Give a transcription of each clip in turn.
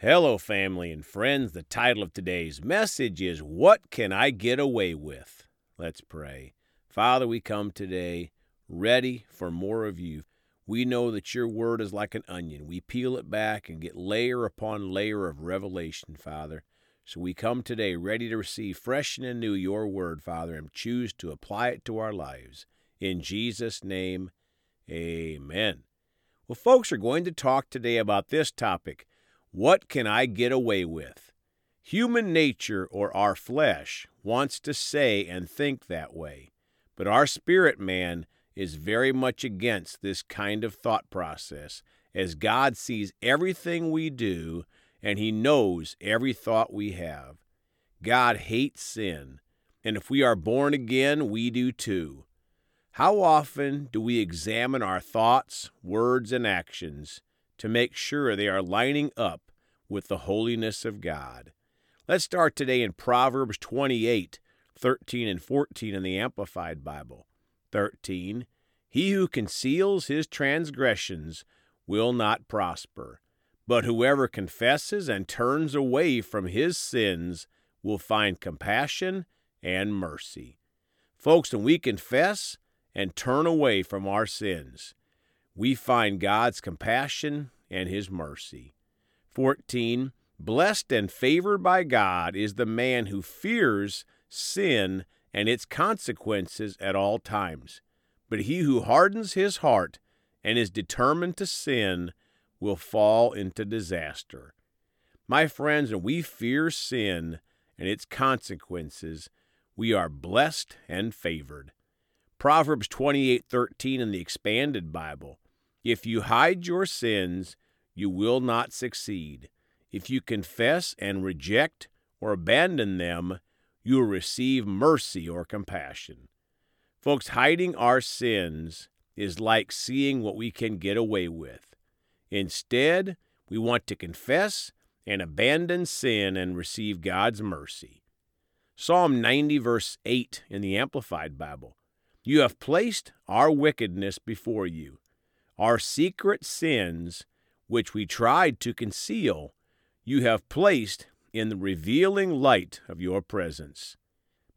Hello, family and friends. The title of today's message is What Can I Get Away With? Let's pray. Father, we come today ready for more of you. We know that your word is like an onion. We peel it back and get layer upon layer of revelation, Father. So we come today ready to receive fresh and anew your word, Father, and choose to apply it to our lives. In Jesus' name, amen. Well, folks are going to talk today about this topic what can I get away with? Human nature or our flesh wants to say and think that way, but our spirit man is very much against this kind of thought process, as God sees everything we do and He knows every thought we have. God hates sin, and if we are born again, we do too. How often do we examine our thoughts, words, and actions to make sure they are lining up with the holiness of God. Let's start today in Proverbs 28 13 and 14 in the Amplified Bible. 13 He who conceals his transgressions will not prosper, but whoever confesses and turns away from his sins will find compassion and mercy. Folks, when we confess and turn away from our sins, we find God's compassion and his mercy. 14. Blessed and favored by God is the man who fears sin and its consequences at all times. But he who hardens his heart and is determined to sin will fall into disaster. My friends, when we fear sin and its consequences, we are blessed and favored. Proverbs 28:13 in the expanded Bible. If you hide your sins, you will not succeed. If you confess and reject or abandon them, you will receive mercy or compassion. Folks, hiding our sins is like seeing what we can get away with. Instead, we want to confess and abandon sin and receive God's mercy. Psalm 90, verse 8 in the Amplified Bible. You have placed our wickedness before you, our secret sins which we tried to conceal, you have placed in the revealing light of your presence.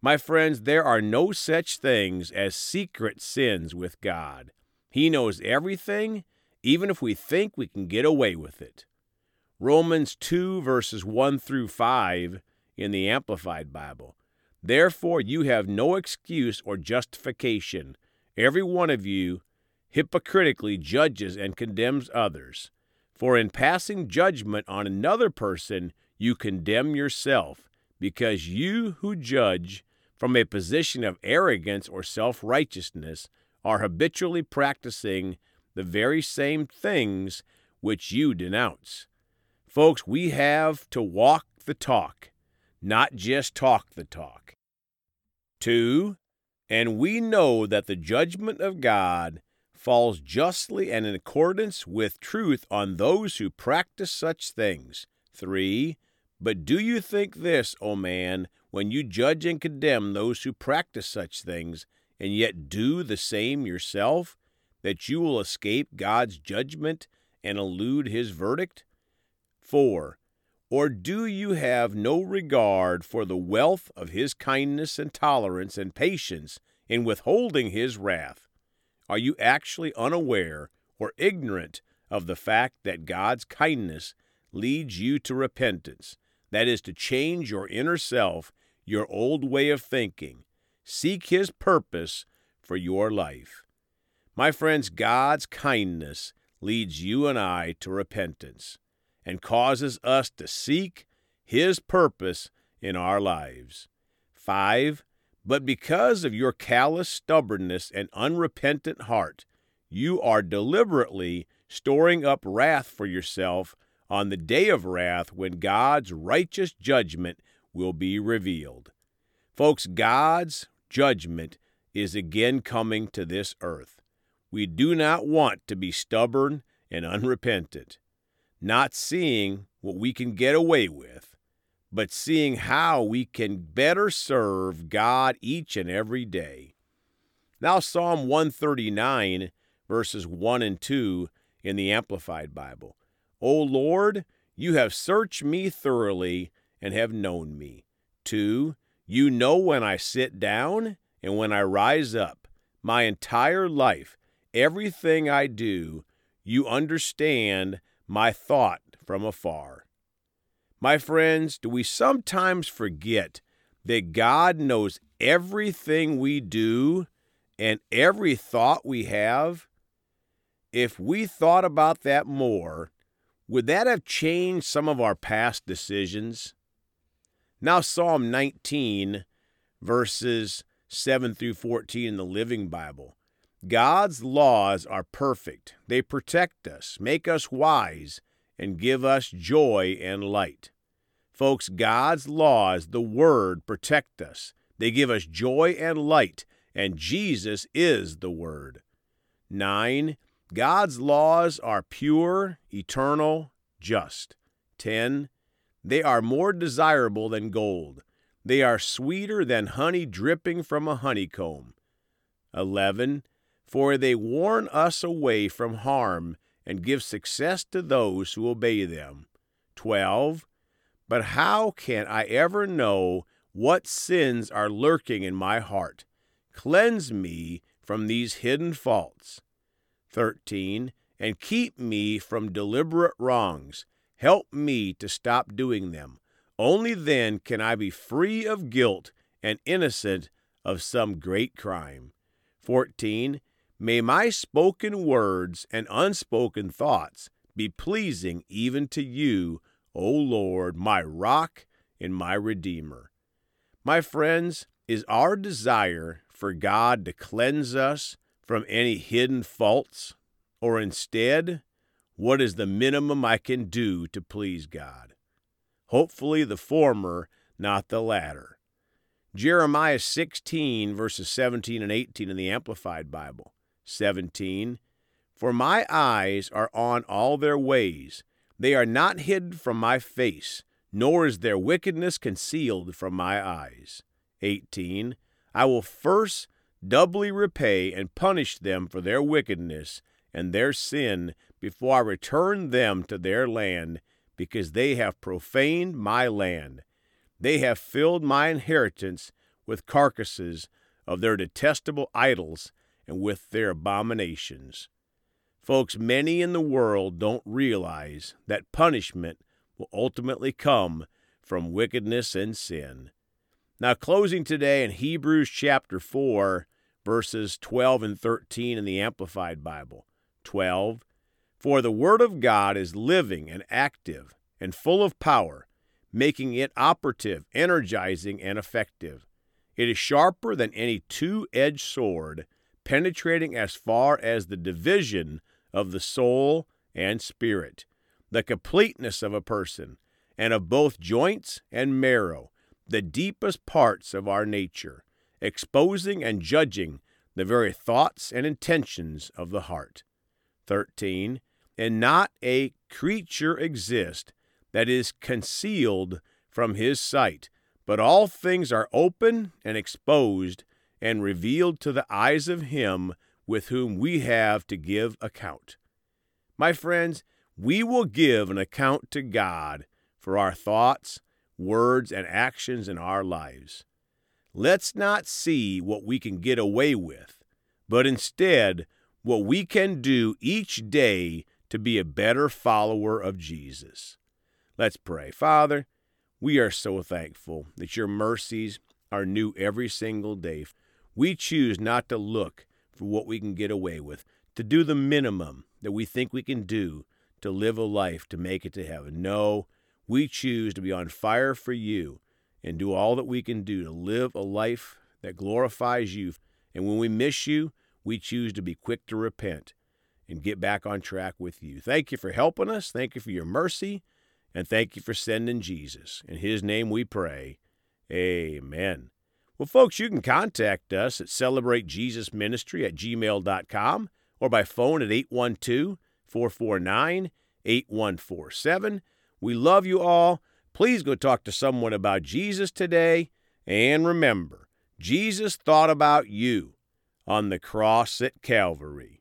My friends, there are no such things as secret sins with God. He knows everything, even if we think we can get away with it. Romans 2, verses 1 through 5 in the Amplified Bible. Therefore, you have no excuse or justification. Every one of you hypocritically judges and condemns others. For in passing judgment on another person, you condemn yourself, because you who judge from a position of arrogance or self righteousness are habitually practicing the very same things which you denounce. Folks, we have to walk the talk, not just talk the talk. Two, and we know that the judgment of God falls justly and in accordance with truth on those who practice such things. 3. But do you think this, O man, when you judge and condemn those who practice such things, and yet do the same yourself, that you will escape God's judgment and elude his verdict? 4. Or do you have no regard for the wealth of his kindness and tolerance and patience in withholding his wrath? Are you actually unaware or ignorant of the fact that God's kindness leads you to repentance? That is, to change your inner self, your old way of thinking. Seek His purpose for your life. My friends, God's kindness leads you and I to repentance and causes us to seek His purpose in our lives. 5. But because of your callous stubbornness and unrepentant heart, you are deliberately storing up wrath for yourself on the day of wrath when God's righteous judgment will be revealed. Folks, God's judgment is again coming to this earth. We do not want to be stubborn and unrepentant, not seeing what we can get away with but seeing how we can better serve God each and every day. Now, Psalm 139, verses 1 and 2 in the Amplified Bible. O Lord, You have searched me thoroughly and have known me. 2. You know when I sit down and when I rise up. My entire life, everything I do, you understand my thought from afar. My friends, do we sometimes forget that God knows everything we do and every thought we have? If we thought about that more, would that have changed some of our past decisions? Now, Psalm 19, verses 7 through 14 in the Living Bible. God's laws are perfect. They protect us, make us wise, and give us joy and light. Folks, God's laws, the Word, protect us. They give us joy and light, and Jesus is the Word. 9. God's laws are pure, eternal, just. 10. They are more desirable than gold. They are sweeter than honey dripping from a honeycomb. 11. For they warn us away from harm and give success to those who obey them. 12. But how can I ever know what sins are lurking in my heart? Cleanse me from these hidden faults. 13. And keep me from deliberate wrongs. Help me to stop doing them. Only then can I be free of guilt and innocent of some great crime. 14. May my spoken words and unspoken thoughts be pleasing even to you, O Lord, my rock and my redeemer. My friends, is our desire for God to cleanse us from any hidden faults? Or instead, what is the minimum I can do to please God? Hopefully, the former, not the latter. Jeremiah 16, verses 17 and 18 in the Amplified Bible. 17. For my eyes are on all their ways, they are not hid from my face, nor is their wickedness concealed from my eyes. 18. I will first doubly repay and punish them for their wickedness and their sin before I return them to their land, because they have profaned my land. They have filled my inheritance with carcasses of their detestable idols and with their abominations. Folks, many in the world don't realize that punishment will ultimately come from wickedness and sin. Now, closing today in Hebrews chapter 4, verses 12 and 13 in the Amplified Bible. 12. For the Word of God is living and active and full of power, making it operative, energizing, and effective. It is sharper than any two edged sword, penetrating as far as the division of the soul and spirit, the completeness of a person, and of both joints and marrow, the deepest parts of our nature, exposing and judging the very thoughts and intentions of the heart. 13. And not a creature exist that is concealed from his sight, but all things are open and exposed and revealed to the eyes of him with whom we have to give account. My friends, we will give an account to God for our thoughts, words, and actions in our lives. Let's not see what we can get away with, but instead what we can do each day to be a better follower of Jesus. Let's pray. Father, we are so thankful that your mercies are new every single day. We choose not to look for what we can get away with, to do the minimum that we think we can do to live a life to make it to heaven. No, we choose to be on fire for you and do all that we can do to live a life that glorifies you. And when we miss you, we choose to be quick to repent and get back on track with you. Thank you for helping us. Thank you for your mercy. And thank you for sending Jesus. In his name we pray. Amen. Well, folks, you can contact us at Celebrate Jesus Ministry at gmail.com or by phone at 812 449 8147. We love you all. Please go talk to someone about Jesus today. And remember, Jesus thought about you on the cross at Calvary.